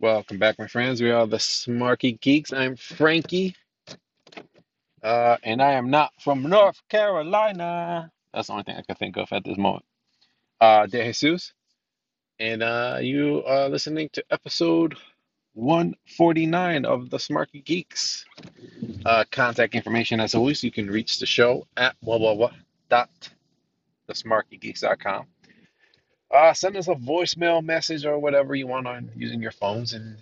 Welcome back, my friends. We are the Smarky Geeks. I'm Frankie, uh, and I am not from North Carolina. That's the only thing I can think of at this moment. Uh, De Jesus, and uh, you are listening to episode 149 of the Smarky Geeks. Uh, contact information, as always, you can reach the show at blah blah blah dot. Uh, send us a voicemail message or whatever you want on using your phones and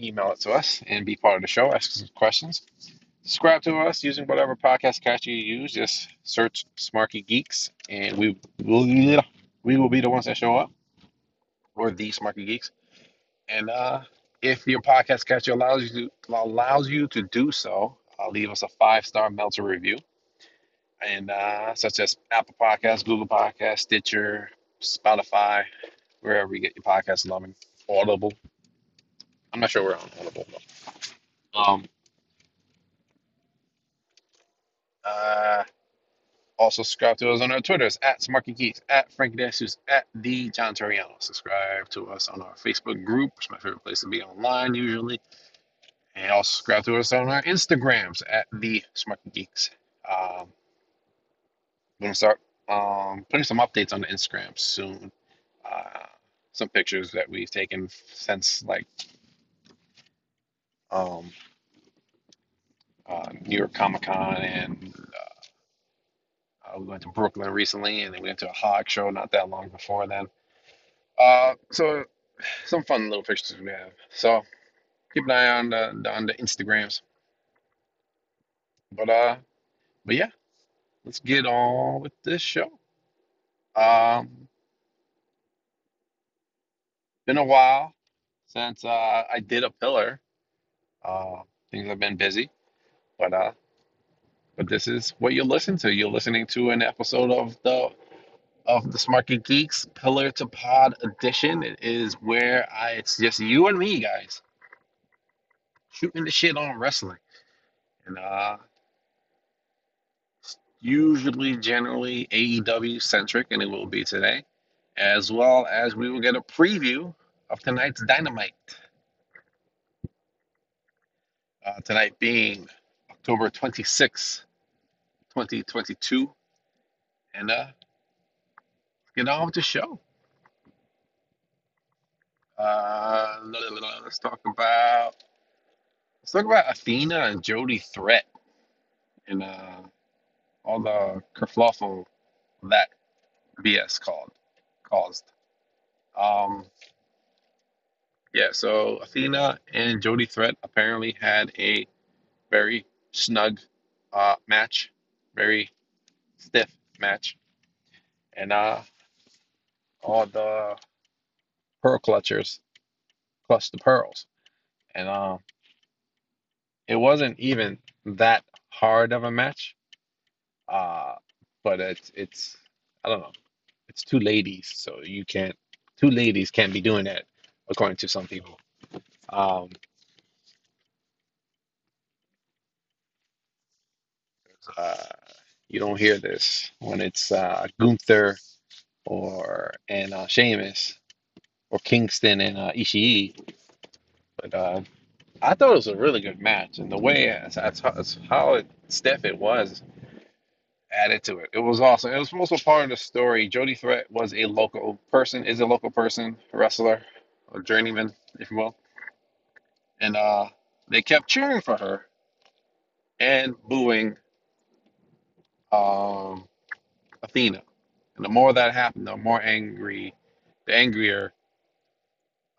email it to us and be part of the show. Ask us questions. Subscribe to us using whatever podcast catcher you use. Just search Smarky Geeks and we will we will be the ones that show up or the Smarky Geeks. And uh, if your podcast catcher allows you to, allows you to do so, uh, leave us a five star Melter review and uh, such as Apple Podcasts, Google Podcasts, Stitcher, Spotify, wherever you get your podcasts. Loving Audible. I'm not sure we're on Audible though. Um, uh, also subscribe to us on our Twitters at Smarky Geeks, at Frankie Dassus, at the John Toriano. Subscribe to us on our Facebook group, which is my favorite place to be online usually. And also subscribe to us on our Instagrams at the Smarky Geeks. Um, we're gonna start um, putting some updates on the Instagram soon. Uh, some pictures that we've taken since like um, uh, New York Comic Con, and uh, uh, we went to Brooklyn recently, and then we went to a hog show not that long before then. Uh, so some fun little pictures we have. So keep an eye on the on the Instagrams. But uh, but yeah, let's get on with this show. Um, been a while since uh, I did a pillar. Uh, things have been busy, but uh, but this is what you listen to. You're listening to an episode of the of the Smarky Geeks Pillar to Pod edition. It is where I it's just you and me, guys, shooting the shit on wrestling, and uh, usually generally AEW centric, and it will be today, as well as we will get a preview of tonight's Dynamite. Uh, tonight being October 26th, 2022, and uh, get on with the show. Uh, let's talk about let's talk about Athena and Jody Threat and uh, all the kerfluffle that BS called caused. Um, yeah, so Athena and Jody Threat apparently had a very snug uh, match, very stiff match, and uh, all the pearl clutchers clutched the pearls, and uh, it wasn't even that hard of a match, uh, but it's it's I don't know, it's two ladies, so you can't two ladies can't be doing that according to some people. Um, uh, you don't hear this when it's uh, Gunther or and uh, Sheamus or Kingston and uh, Ishii. But uh, I thought it was a really good match, and the way that's how, how it, it was added to it. It was awesome. It was also part of the story. Jody Threat was a local person, is a local person, wrestler, or journeyman, if you will, and uh, they kept cheering for her and booing um, Athena. And the more that happened, the more angry, the angrier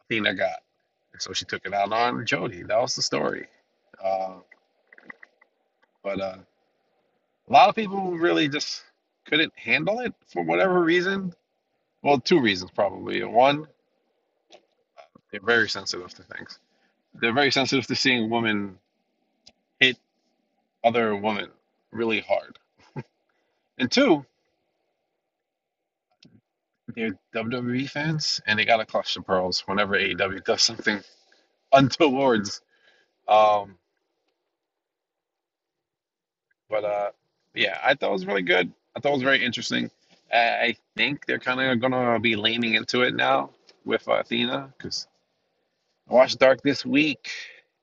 Athena got. And so she took it out on Jody. That was the story. Uh, but uh, a lot of people really just couldn't handle it for whatever reason. Well, two reasons probably. One, they're very sensitive to things. They're very sensitive to seeing women hit other women really hard. And two, they're WWE fans and they gotta clutch the pearls whenever AEW does something untowards. Um, but uh, yeah, I thought it was really good. I thought it was very interesting. I I think they're kind of gonna be leaning into it now with uh, Athena because I watched Dark this week,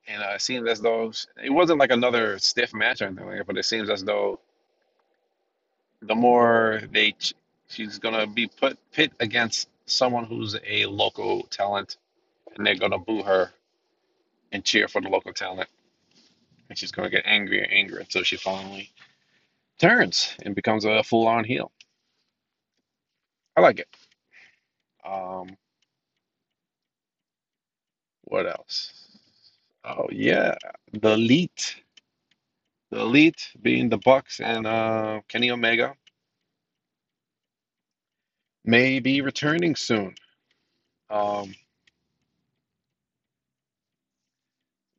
and uh, it seemed as though it wasn't like another stiff match or anything like that, but it seems as though the more they ch- she's gonna be put pit against someone who's a local talent, and they're gonna boo her and cheer for the local talent, and she's gonna get angrier and angrier until she finally turns and becomes a full-on heel. I like it. Um, what else? Oh yeah, the elite, the elite being the Bucks and uh, Kenny Omega may be returning soon. Um,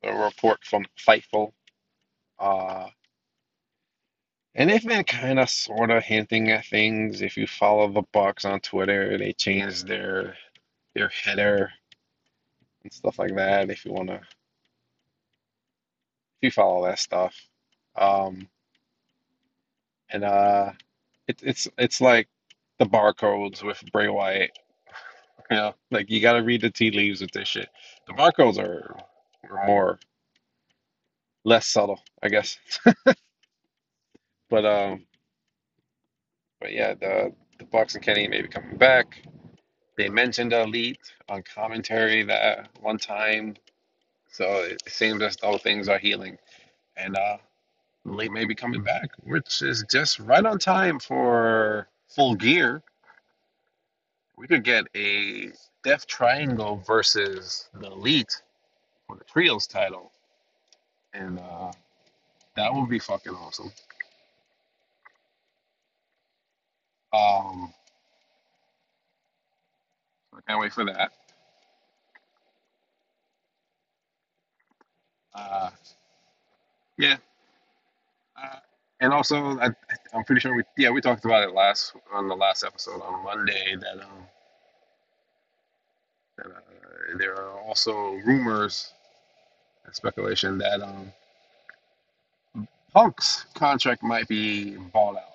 a report from Fightful. Uh, and they've been kind of sort of hinting at things. If you follow the Bucks on Twitter, they changed their their header and stuff like that. If you wanna, if you follow that stuff, um, and uh, it, it's it's like the barcodes with Bray Wyatt. You know, like you got to read the tea leaves with this shit. The barcodes are, are more less subtle, I guess. But um, but yeah, the the Bucks and Kenny may be coming back. They mentioned Elite on commentary that one time, so it seems as though things are healing, and uh, Elite may be coming back, which is just right on time for Full Gear. We could get a Death Triangle versus the Elite for the Trios title, and uh, that would be fucking awesome. Um, I can't wait for that. Uh, yeah, Uh, and also, I, I'm pretty sure we yeah we talked about it last on the last episode on Monday that um that uh, there are also rumors and speculation that um Punk's contract might be bought out.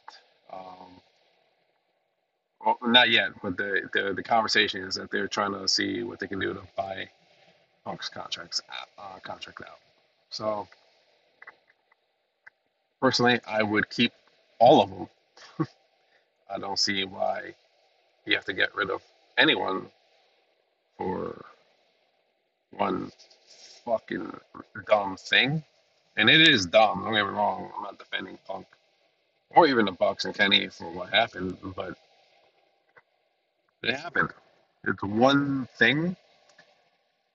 Well, not yet, but the, the the conversation is that they're trying to see what they can do to buy Punk's contracts uh, contract out. So personally, I would keep all of them. I don't see why you have to get rid of anyone for one fucking dumb thing. And it is dumb, don't get me wrong. I'm not defending Punk or even the Bucks and Kenny for what happened, but it happened. It's one thing.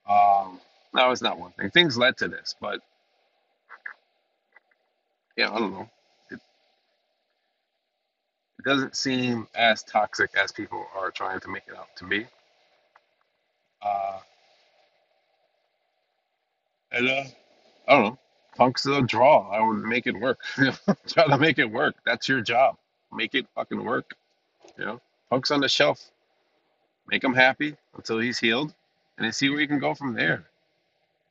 Um, no, it's not one thing. Things led to this, but yeah, I don't know. It, it doesn't seem as toxic as people are trying to make it out to be. Uh, and uh, I don't know. Punk's a draw. I would make it work. Try to make it work. That's your job. Make it fucking work. You know, Punk's on the shelf. Make him happy until he's healed, and then see where you can go from there.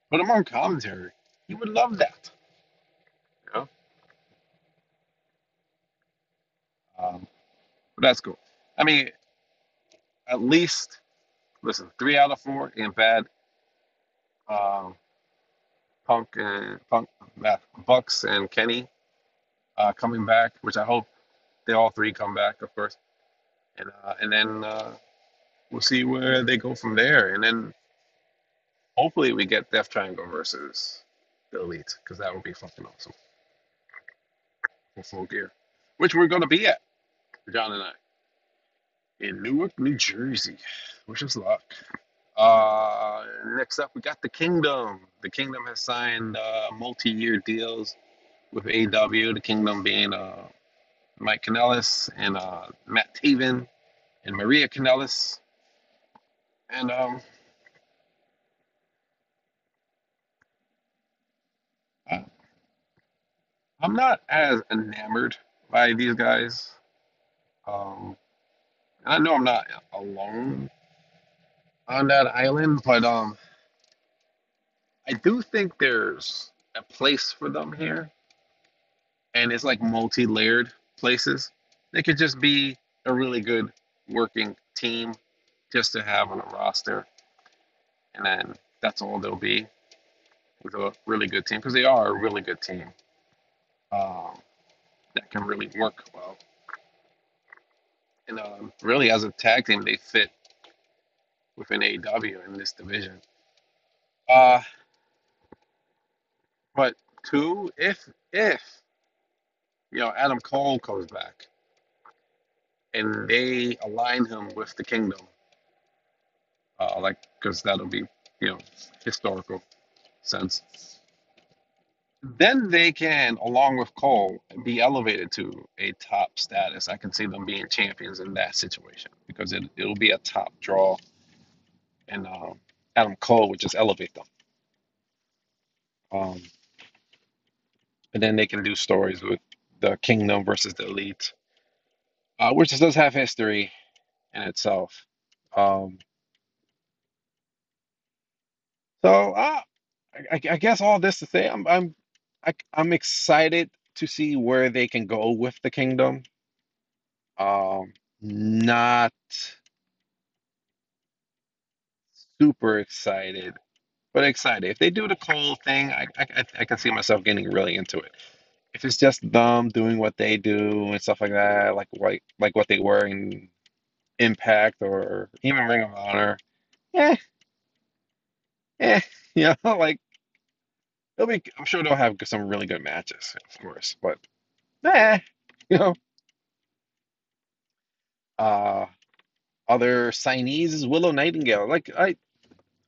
Put him on commentary. He would love that. You know, um, but that's cool. I mean, at least listen. Three out of four ain't bad. Um, Punk and Punk, uh, Bucks and Kenny uh, coming back, which I hope they all three come back, of course, and uh, and then uh, we'll see where they go from there, and then hopefully we get Death Triangle versus the Elite, because that would be fucking awesome for full gear, which we're gonna be at, John and I, in Newark, New Jersey. Wish us luck. Uh, next up, we got the Kingdom. The Kingdom has signed uh, multi-year deals with AW. The Kingdom being uh, Mike Kanellis and uh, Matt Taven and Maria Kanellis. And um, I- I'm not as enamored by these guys. Um, and I know I'm not alone on that island, but um, I do think there's a place for them here, and it's like multi-layered places. They could just be a really good working team just to have on a roster, and then that's all they'll be with a really good team because they are a really good team um, that can really work well. And um, really, as a tag team, they fit within AEW in this division. Uh, but two, if if you know Adam Cole comes back and they align him with the Kingdom, uh, like because that'll be you know historical sense, then they can, along with Cole, be elevated to a top status. I can see them being champions in that situation because it it'll be a top draw, and um, Adam Cole would just elevate them. Um, and then they can do stories with the Kingdom versus the Elite, uh, which does have history in itself. Um, so uh, I, I guess all this to say, I'm I'm I, I'm excited to see where they can go with the Kingdom. Um, not super excited, but excited. If they do the Cole thing, I, I I I can see myself getting really into it. If it's just them doing what they do and stuff like that, like like like what they were in Impact or even Ring of Honor, eh, eh, you know, like they'll be. I'm sure they'll have some really good matches, of course, but eh, you know. Uh, other signees is Willow Nightingale. Like I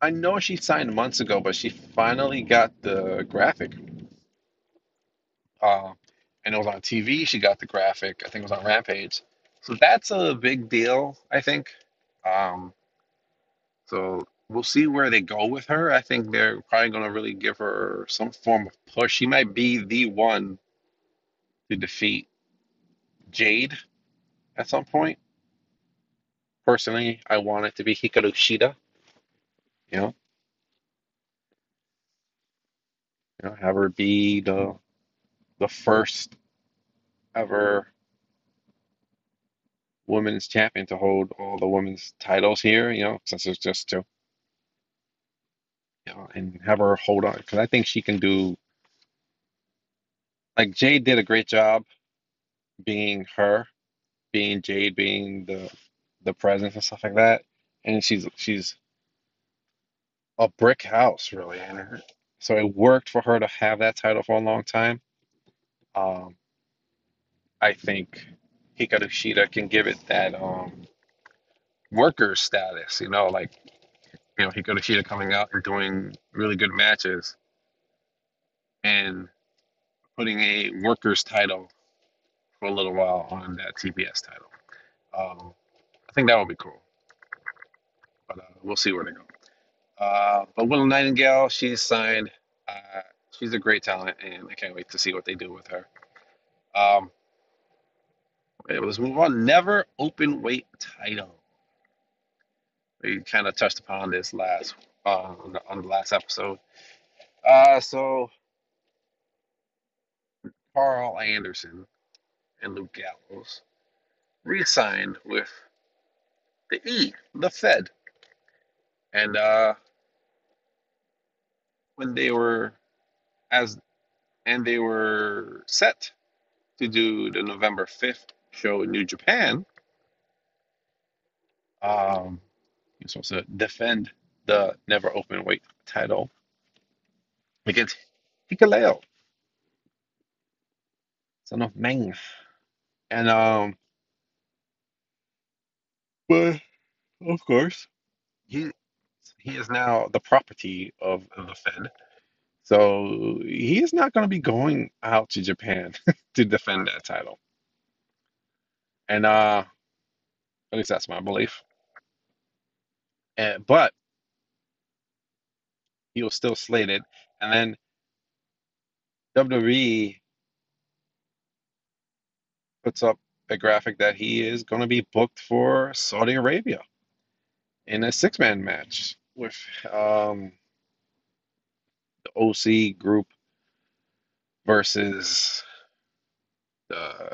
I know she signed months ago, but she finally got the graphic. Uh, and it was on TV. She got the graphic. I think it was on Rampage. So that's a big deal, I think. Um, so we'll see where they go with her. I think they're probably going to really give her some form of push. She might be the one to defeat Jade at some point. Personally, I want it to be Hikaru Shida. You know, you know, have her be the the first ever women's champion to hold all the women's titles here, you know, since it's just two, and have her hold on because I think she can do like Jade did a great job being her, being Jade, being the the presence and stuff like that, and she's she's a brick house really, and so it worked for her to have that title for a long time. Um, I think Hikaru Shida can give it that um worker status, you know, like you know Hikaru Shida coming out and doing really good matches and putting a workers title for a little while on that TBS title. Um, I think that would be cool, but uh, we'll see where they go. Uh, but Willow Nightingale, she's signed. Uh, she's a great talent, and I can't wait to see what they do with her. Um, okay, let's move on. Never open weight title. We kind of touched upon this last uh, on, the, on the last episode. Uh, so Karl Anderson and Luke Gallows re-signed with the E, the Fed, and uh, when they were as and they were set to do the November fifth show in New Japan. Um, you're supposed to defend the never open weight title against Hikuleo, son of Meng, and um, but of course he he is now the property of the Fed. So he is not going to be going out to Japan to defend that title. And uh at least that's my belief. And but he was still slated. And then WWE puts up a graphic that he is going to be booked for Saudi Arabia in a six man match with um, the OC group versus the,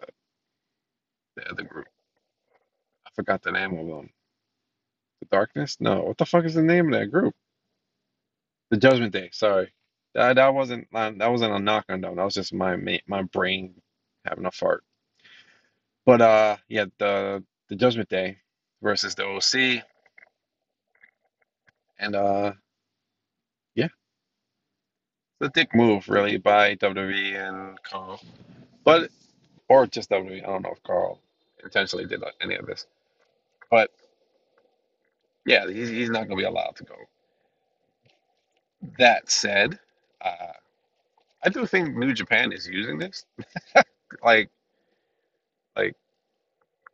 the other group. I forgot the name of them. Darkness? No. What the fuck is the name of that group? The Judgment Day. Sorry, that that wasn't uh, that wasn't a knock on them. That was just my my brain having a fart. But uh, yeah, the the Judgment Day versus the OC, and uh, yeah, the dick move really by WWE and Karl, but or just WWE. I don't know if Karl intentionally did any of this, but yeah, he's he's not gonna be allowed to go. That said, uh, I do think New Japan is using this, like like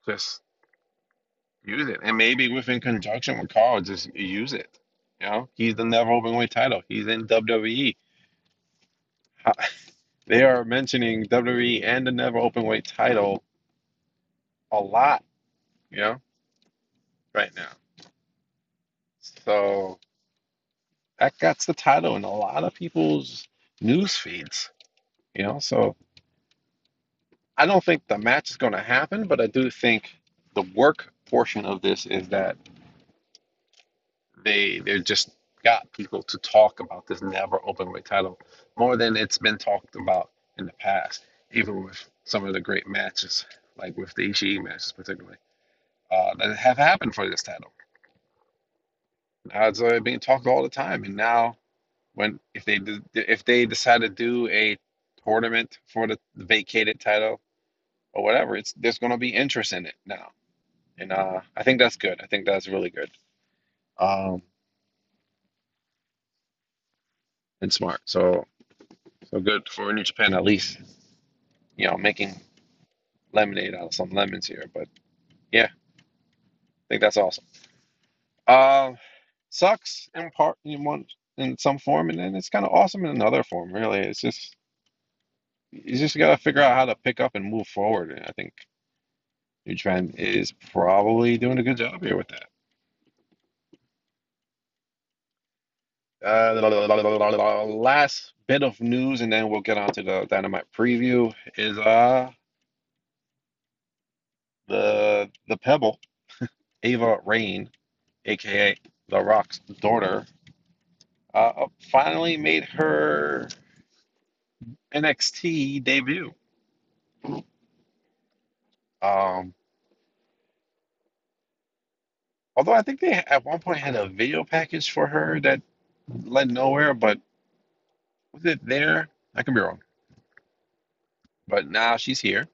just use it, and maybe within conjunction with Karl, just use it. You know, he's the never open weight title. He's in WWE. They are mentioning WWE and the never open weight title a lot, you know, right now. So that gets the title in a lot of people's news feeds, you know. So I don't think the match is going to happen, but I do think the work portion of this is that they they just got people to talk about this never open weight title more than it's been talked about in the past, even with some of the great matches, like with the Ishii matches particularly, uh, that have happened for this title. It's uh, being talked all the time, and now when if they if they decide to do a tournament for the vacated title or whatever, it's there's going to be interest in it now, and uh, I think that's good. I think that's really good um, and smart. So so good for New Japan at least, you know, making lemonade out of some lemons here. But yeah, I think that's awesome. Um, sucks in part in one in some form, and then it's kind of awesome in another form. Really, it's just you just got to figure out how to pick up and move forward. And I think New Japan is probably doing a good job here with that. Uh, last bit of news, and then we'll get on to the Dynamite preview. Is uh the the Pebble, Ava Raine, aka The Rock's daughter, uh, finally made her NXT debut. Um, although I think they at one point had a video package for her that led nowhere, but was it there? I could be wrong. But now she's here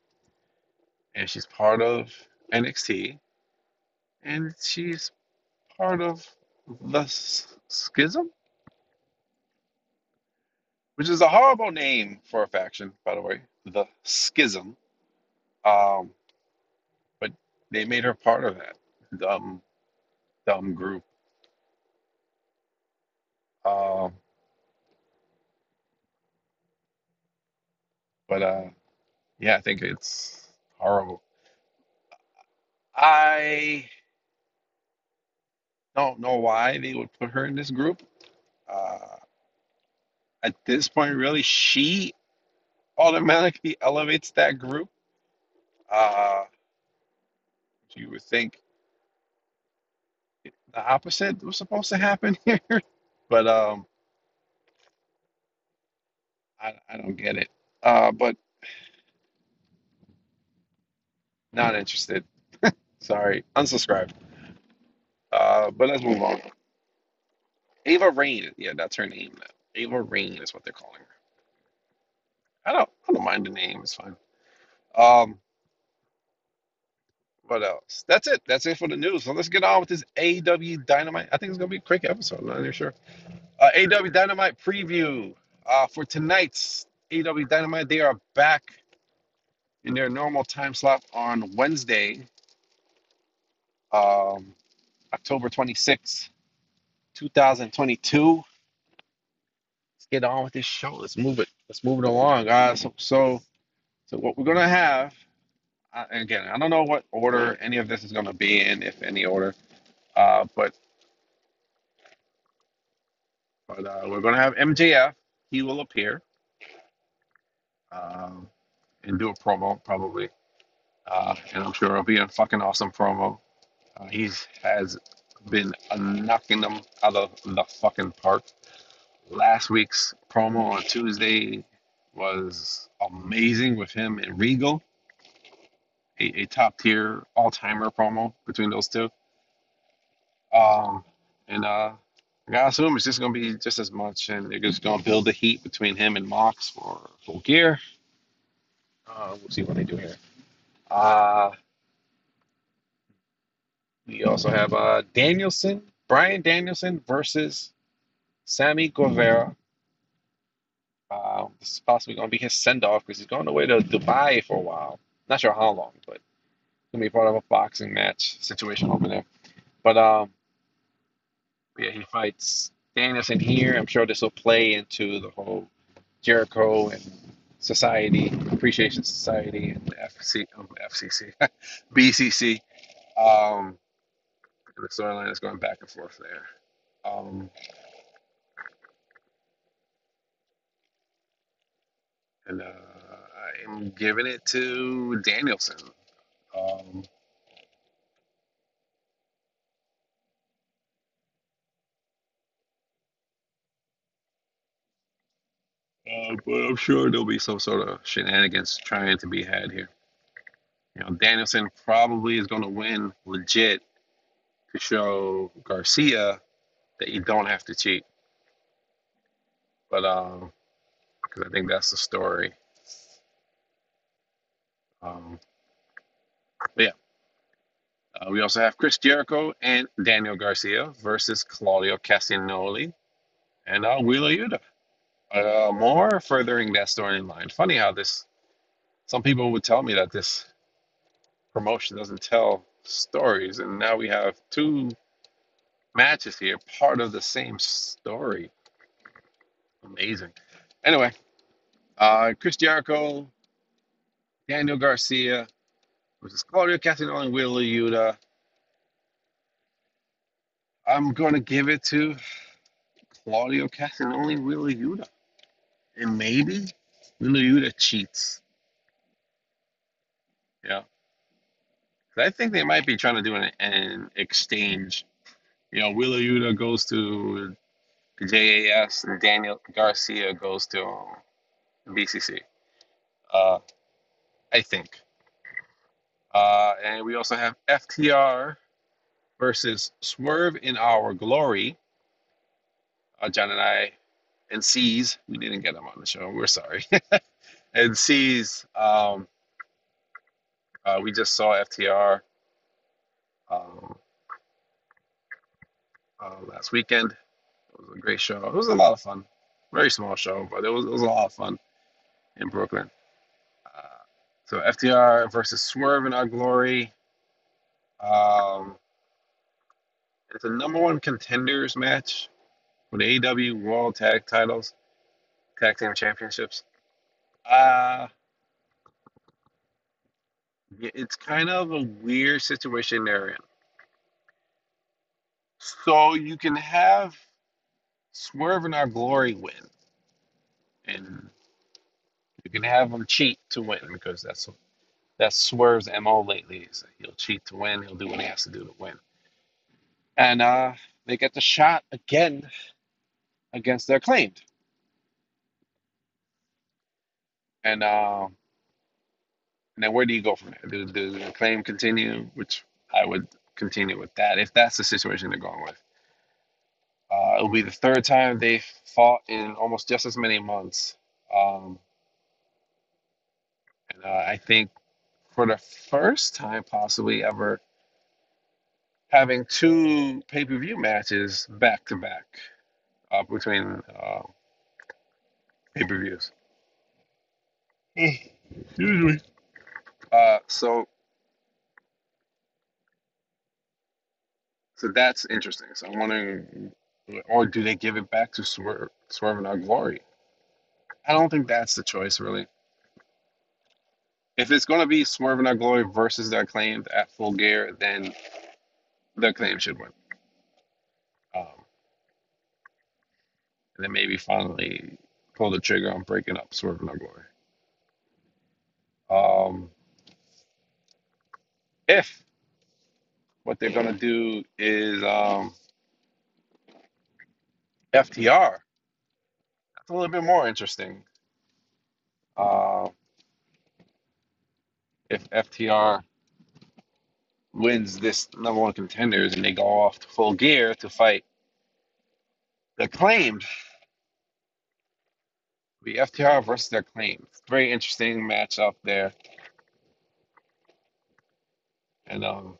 and she's part of NXT and she's part of the Schism, which is a horrible name for a faction, by the way. The Schism. Um, but they made her part of that dumb, dumb group. Um, but uh, yeah, I think it's horrible. I don't know why they would put her in this group. Uh, at this point, really, she automatically elevates that group. Uh, you would think the opposite was supposed to happen here, but um, I, I don't get it. Uh, but not interested. Sorry, unsubscribed. Uh, but let's move on. Ava Raine, yeah, that's her name. Ava Raine is what they're calling her. I don't, I don't mind the name. It's fine. Um, what else? That's it. That's it for the news. So let's get on with this AW Dynamite. I think it's gonna be a quick episode. I'm not even sure. Uh, AEW Dynamite preview uh, for tonight's AW Dynamite. They are back in their normal time slot on Wednesday, um, October 26th, 2022. Let's get on with this show. Let's move it. Let's move it along. Uh, so, so, so what we're gonna have, uh, again, I don't know what order any of this is gonna be in, if any order, uh, but but uh, we're gonna have MJF. He will appear um, and do a promo probably, uh, and I'm sure it'll be a fucking awesome promo. Uh, he's has been knocking them out of the fucking park Last week's promo on Tuesday was amazing with him and Regal, a, a top tier all timer promo between those two. Um, and uh, I assume it's just gonna be just as much, and they're just gonna build the heat between him and Mox for full gear. Uh, we'll see what they do here. Uh, we also have uh, Danielson, Bryan Danielson versus Sammy Guevara. Uh, this is possibly going to be his send off because he's going away to Dubai for a while. Not sure how long, but going to be part of a boxing match situation over there. But um, yeah, he fights Danielson here. I'm sure this will play into the whole Jericho and Society Appreciation Society and FC, um, FCC, BCC. Um, the storyline is going back and forth there. Um, and uh, I'm giving it to Danielson. Um, uh, but I'm sure there'll be some sort of shenanigans trying to be had here. You know, Danielson probably is going to win legit to show Garcia that you don't have to cheat. But um, because I think that's the story. Um, but yeah, uh, we also have Chris Jericho and Daniel Garcia versus Claudio Castagnoli and uh, Wheeler Yuta. Uh, more furthering that storyline. Funny how this. Some people would tell me that this promotion doesn't tell stories, and now we have two matches here, part of the same story. Amazing. Anyway, uh, Chris Jericho, Daniel Garcia versus Claudio Castagnoli and Yuta. I'm going to give it to Claudio Castagnoli Wheeler Yuta. And maybe Wheeler Yuta cheats. Yeah. I think they might be trying to do an, an exchange. You know, Wheeler Yuta goes to JAS and Daniel Garcia goes to BCC. Uh, I think. Uh, and we also have FTR versus Swerve in Our Glory. Uh, John and I, and C's, we didn't get him on the show. We're sorry. and C's, um, uh, we just saw FTR um, uh, last weekend. It was a great show. It was a lot of fun. Very small show, but it was, it was a lot of fun in Brooklyn. Uh, so FTR versus Swerve in Our Glory. Um, it's a number one contenders match for the AEW World Tag Titles, Tag Team Championships. Uh, it's kind of a weird situation they're in. So you can have Swerve in Our Glory win, and you can have him cheat to win because that's that's Swerve's mo lately. He'll cheat to win. He'll do what he has to do to win. And uh, they get the shot again against the Acclaimed. And uh, then where do you go from there? Do, do the claim continue? Which I would continue with that if that's the situation they're going with. Uh, it'll be the third time they fought in almost just as many months. Um, and uh, I think for the first time possibly ever having two pay per view matches back to back between uh, pay per views. Excuse me. Uh, so so that's interesting. So I'm wondering, or do they give it back to Swerve, Swerve and Glory? I don't think that's the choice, really. If it's going to be Swerve and Glory versus the Acclaimed at full gear, then their claim should win. Um, and then maybe finally pull the trigger on breaking up Swerve and Our Glory. Um, if what they're going to do is um, FTR that's a little bit more interesting. Uh, if FTR wins this number one contenders and they go off to full gear to fight the Acclaimed, the FTR versus the Acclaimed. Very interesting matchup there, and um,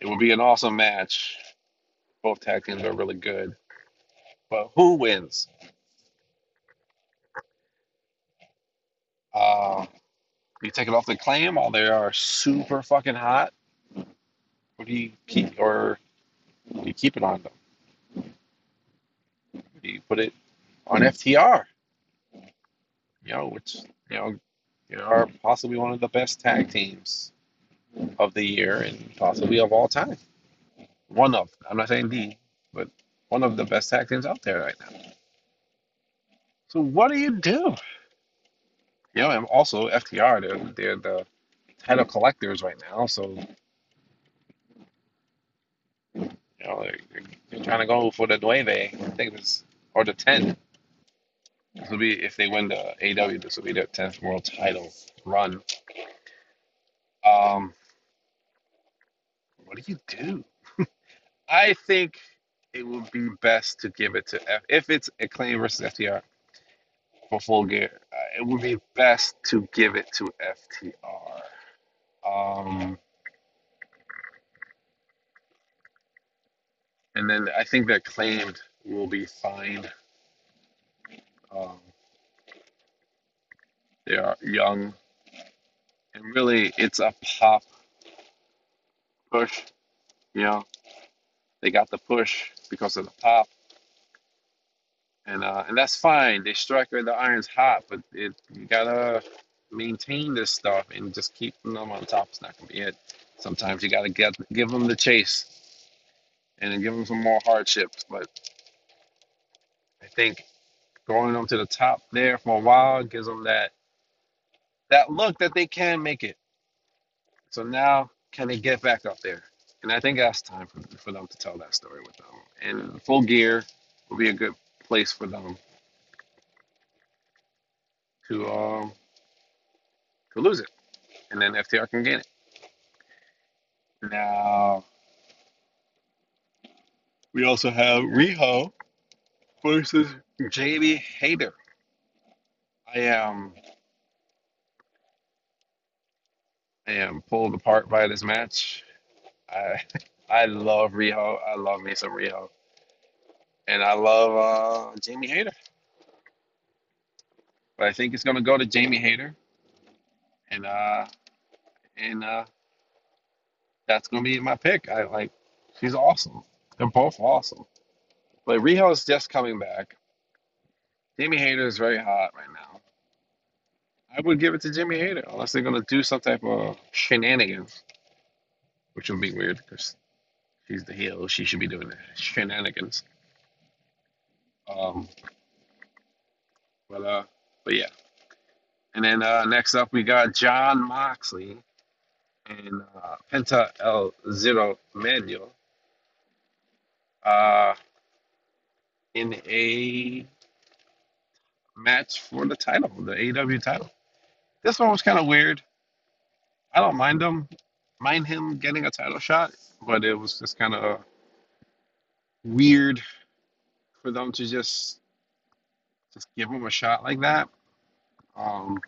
it will be an awesome match. Both tag teams are really good, but who wins? Uh, you take it off the claim while they are super fucking hot. Or do you keep or do you keep it on them? Do you put it on FTR? You know, which you know, you are possibly one of the best tag teams of the year and possibly of all time. One of I'm not saying the, but one of the best tag teams out there right now. So what do you do? You know, and also FTR, they're they're the title collectors right now, so you know they're, they're trying to go for the nueve. I think it's or the ten. This will be if they win the AW. This will be their tenth world title run. Um, what do you do? I think it would be best to give it to F. If it's Acclaim versus FTR for full gear, uh, it would be best to give it to FTR. Um, and then I think that claimed will be fine. Um, they are young, and really, it's a pop push. You know, they got the push because of the pop, and uh, and that's fine. They strike where the iron's hot, but it you gotta maintain this stuff and just keep them on top. It's not gonna be it. Sometimes you gotta get give them the chase and then give them some more hardships. But I think going them to the top there for a while gives them that that look that they can make it. So now can they get back up there? And I think that's time for, for them to tell that story with them. And full gear will be a good place for them to um to lose it, and then FTR can gain it. Now we also have Riho versus Jamie Hayter. I am I am pulled apart by this match. I I love Riho. I love me some Riho, and I love uh, Jamie Hayter. But I think it's gonna go to Jamie Hayter, and uh and uh that's gonna be my pick. I like she's awesome. They're both awesome. But Riho is just coming back. Jamie Hayter is very hot right now. I would give it to Jamie Hayter unless they're gonna do some type of shenanigans, which would be weird because she's the heel. She should be doing the shenanigans. Um, but uh, but yeah. And then uh, next up we got Jon Moxley and uh, Penta El Zero Manuel uh, in a match for the title, the AEW title. This one was kind of weird. I don't mind him, mind him getting a title shot, but it was just kind of weird for them to just just give him a shot like that. Um,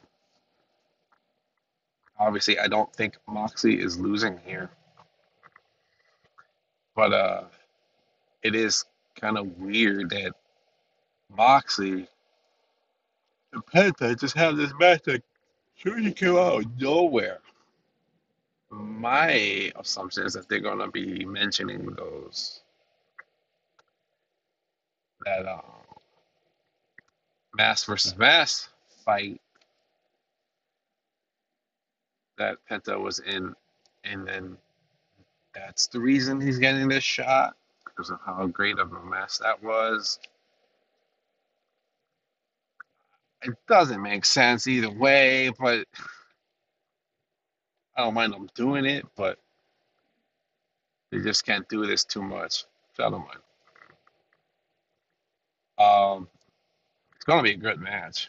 obviously, I don't think Moxley is losing here, but uh, it is kind of weird that Moxley and Penta just have this match that you came out of nowhere. My assumption is that they're gonna be mentioning those that um, mass versus mass fight that Penta was in, and then that's the reason he's getting this shot because of how great of a mess that was. It doesn't make sense either way, but I don't mind them doing it, but they just can't do this too much. Mind. Um, It's going to be a good match.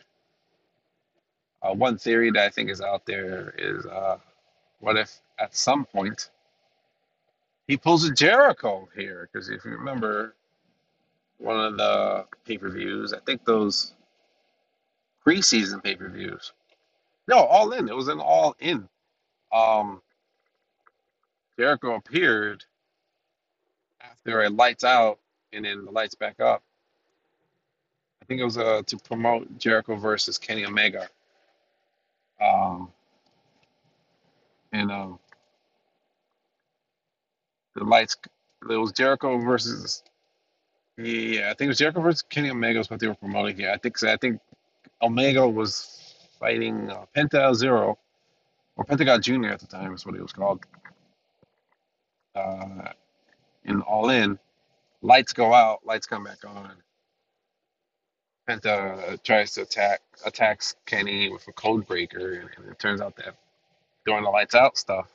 Uh, one theory that I think is out there is uh, what if at some point he pulls a Jericho here? Because if you remember one of the pay per views, I think those preseason pay per views. No, all in. It was an all in. Um, Jericho appeared after a lights out and then the lights back up. I think it was uh, to promote Jericho versus Kenny Omega. Um, and um, the lights, it was Jericho versus, yeah, I think it was Jericho versus Kenny Omega was what they were promoting here. I think. I think Omega was fighting uh, Penta Zero, or Pentagon Jr. at the time is what he was called. Uh, in All In, lights go out, lights come back on. Penta tries to attack attacks Kenny with a code breaker, and, and it turns out that during the lights out stuff,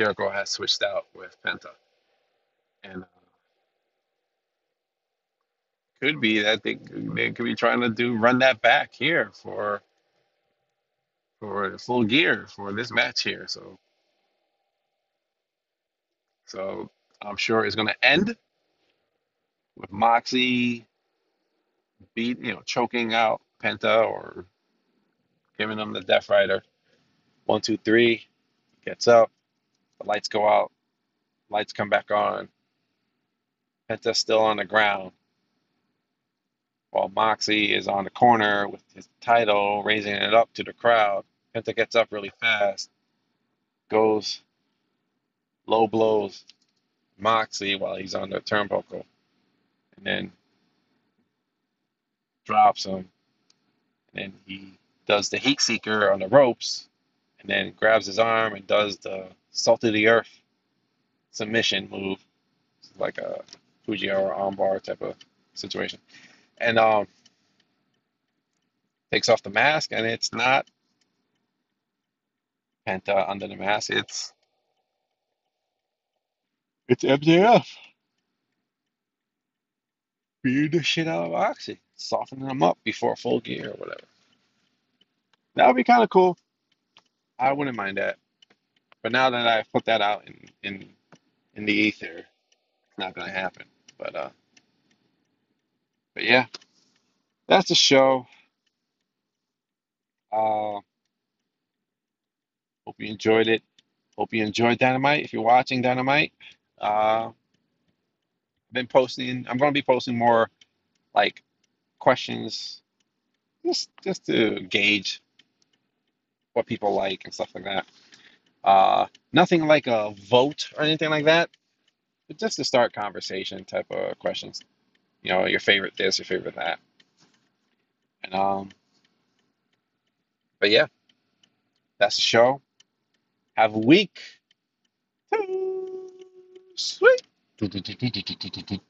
Jericho has switched out with Penta, and uh, could be that they they could be trying to do run that back here for for full gear for this match here. So so I'm sure it's going to end with Moxley beat you know choking out Penta or giving him the Death Rider. One two three, gets up, the lights go out, lights come back on. Penta's still on the ground while Moxley is on the corner with his title, raising it up to the crowd. Penta gets up really fast, goes low blows Moxley while he's on the turnbuckle, and then drops him. And then he does the heat seeker on the ropes, and then grabs his arm and does the salt of the earth submission move, It's like a Fujiwara armbar type of situation, and um, takes off the mask, and it's not Penta under the mask. It's it's MJF beating the shit out of Oxy, softening him up before full gear or whatever. That would be kind of cool. I wouldn't mind that. But now that I've put that out in in in the ether, it's not gonna happen. But uh, but yeah, that's the show. Uh, hope you enjoyed it. Hope you enjoyed Dynamite. If you're watching Dynamite, uh, I've been posting. I'm gonna be posting more like questions, just just to gauge what people like and stuff like that. Uh, nothing like a vote or anything like that, but just to start conversation type of questions. You know, your favorite this, your favorite that, and um, but yeah, that's the show. Have a week. Sweet.